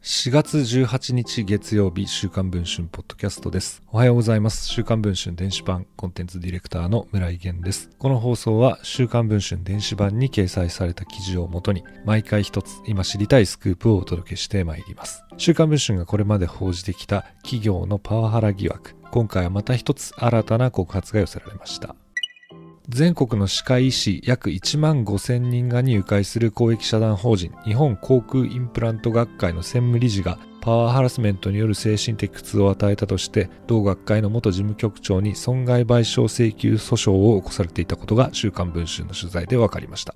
4月18日月曜日週刊文春ポッドキャストです。おはようございます。週刊文春電子版コンテンツディレクターの村井源です。この放送は週刊文春電子版に掲載された記事をもとに毎回一つ今知りたいスクープをお届けしてまいります。週刊文春がこれまで報じてきた企業のパワハラ疑惑。今回はまた一つ新たな告発が寄せられました。全国の歯科医師約1万5000人が入会する公益社団法人日本航空インプラント学会の専務理事がパワーハラスメントによる精神的苦痛を与えたとして同学会の元事務局長に損害賠償請求訴訟を起こされていたことが週刊文春の取材で分かりました。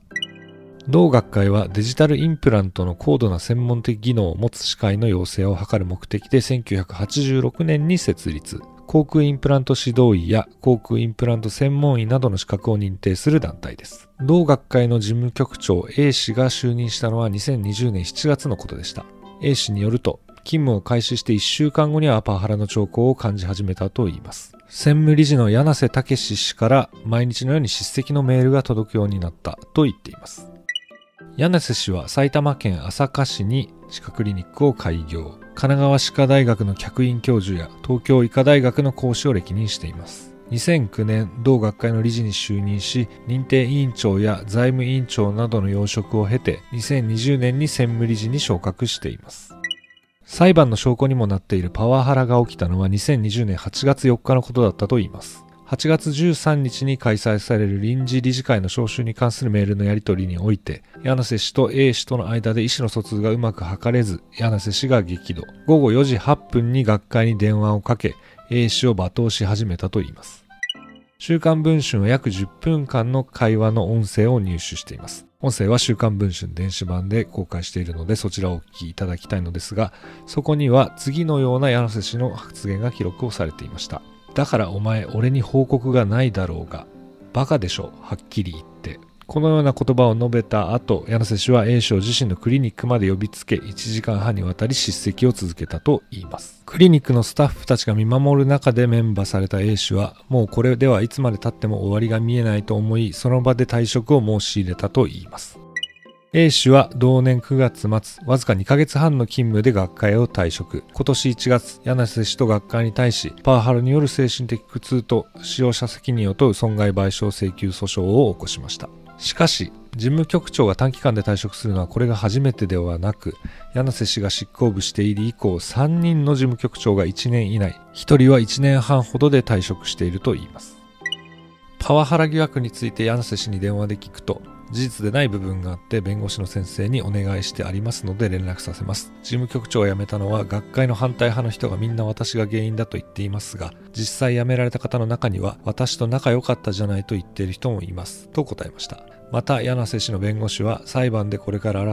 同学会はデジタルインプラントの高度な専門的技能を持つ歯科医の養成を図る目的で1986年に設立。航空インプラント指導医や航空インプラント専門医などの資格を認定する団体です。同学会の事務局長 A 氏が就任したのは2020年7月のことでした。A 氏によると、勤務を開始して1週間後にはパワハラの兆候を感じ始めたといいます。専務理事の柳瀬武氏から毎日のように叱責のメールが届くようになったと言っています。柳瀬氏は埼玉県朝霞市に歯科クリニックを開業。神奈川歯科大学の客員教授や東京医科大学の講師を歴任しています。2009年、同学会の理事に就任し、認定委員長や財務委員長などの要職を経て、2020年に専務理事に昇格しています。裁判の証拠にもなっているパワハラが起きたのは2020年8月4日のことだったといいます。8月13日に開催される臨時理事会の招集に関するメールのやり取りにおいて、柳瀬氏と A 氏との間で意思の疎通がうまく図れず、柳瀬氏が激怒。午後4時8分に学会に電話をかけ、A 氏を罵倒し始めたといいます。週刊文春は約10分間の会話の音声を入手しています。音声は週刊文春電子版で公開しているのでそちらをお聞きいただきたいのですが、そこには次のような柳瀬氏の発言が記録をされていました。だからお前俺に報告がないだろうが、バカでしょ、はっきり言って。このような言葉を述べた後、柳瀬氏は A 氏を自身のクリニックまで呼びつけ、1時間半にわたり叱責を続けたと言います。クリニックのスタッフたちが見守る中でメンバーされた A 氏は、もうこれではいつまで経っても終わりが見えないと思い、その場で退職を申し入れたと言います。A 氏は同年9月末、わずか2ヶ月半の勤務で学会を退職。今年1月、柳瀬氏と学会に対し、パワハラによる精神的苦痛と使用者責任を問う損害賠償請求訴訟を起こしました。しかし、事務局長が短期間で退職するのはこれが初めてではなく、柳瀬氏が執行部している以降、3人の事務局長が1年以内、1人は1年半ほどで退職しているといいます。パワハラ疑惑について柳瀬氏に電話で聞くと、事実でない部分があって弁護士の先生にお願いしてありますので連絡させます。事務局長を辞めたのは学会の反対派の人がみんな私が原因だと言っていますが、実際辞められた方の中には私と仲良かったじゃないと言っている人もいます。と答えました。また柳瀬氏の弁護士は裁判でこれから